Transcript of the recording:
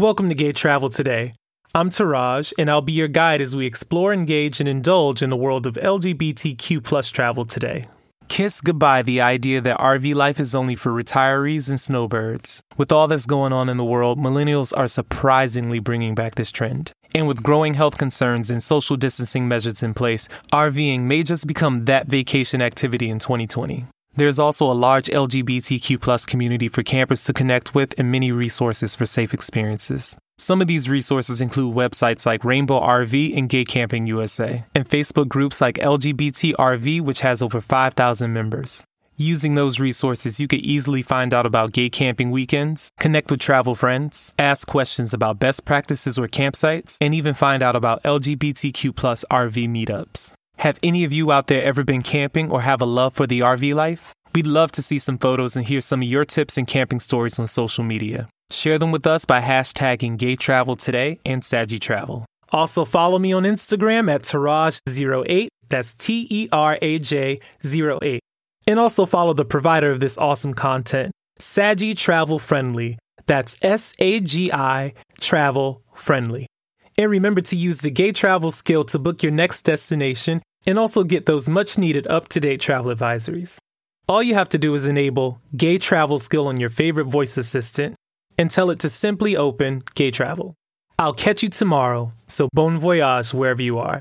Welcome to Gay Travel Today. I'm Teraj, and I'll be your guide as we explore, engage, and indulge in the world of LGBTQ plus travel today. Kiss goodbye the idea that RV life is only for retirees and snowbirds. With all that's going on in the world, millennials are surprisingly bringing back this trend. And with growing health concerns and social distancing measures in place, RVing may just become that vacation activity in 2020. There's also a large LGBTQ community for campers to connect with and many resources for safe experiences. Some of these resources include websites like Rainbow RV and Gay Camping USA, and Facebook groups like LGBT RV, which has over 5,000 members. Using those resources, you can easily find out about gay camping weekends, connect with travel friends, ask questions about best practices or campsites, and even find out about LGBTQ RV meetups. Have any of you out there ever been camping or have a love for the RV life? We'd love to see some photos and hear some of your tips and camping stories on social media. Share them with us by hashtagging Gay Travel Today and Sagi Travel. Also, follow me on Instagram at Teraj08. That's T E R A J 08. And also follow the provider of this awesome content, Sagi Travel Friendly. That's S A G I Travel Friendly. And remember to use the Gay Travel skill to book your next destination and also get those much needed up to date travel advisories. All you have to do is enable Gay Travel skill on your favorite voice assistant and tell it to simply open Gay Travel. I'll catch you tomorrow, so bon voyage wherever you are.